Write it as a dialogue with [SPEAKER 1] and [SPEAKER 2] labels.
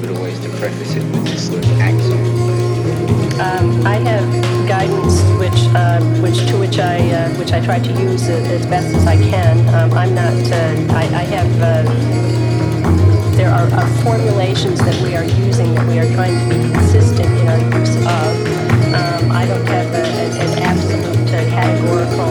[SPEAKER 1] but always to preface it with this sort of.
[SPEAKER 2] Um, I have guidance which, uh, which to which I, uh, which I try to use as best as I can. Um, I'm not. Uh, I, I, have. Uh, there are, are, formulations that we are using that we are trying to be consistent in our use of. Um, I don't have a, an, an absolute uh, categorical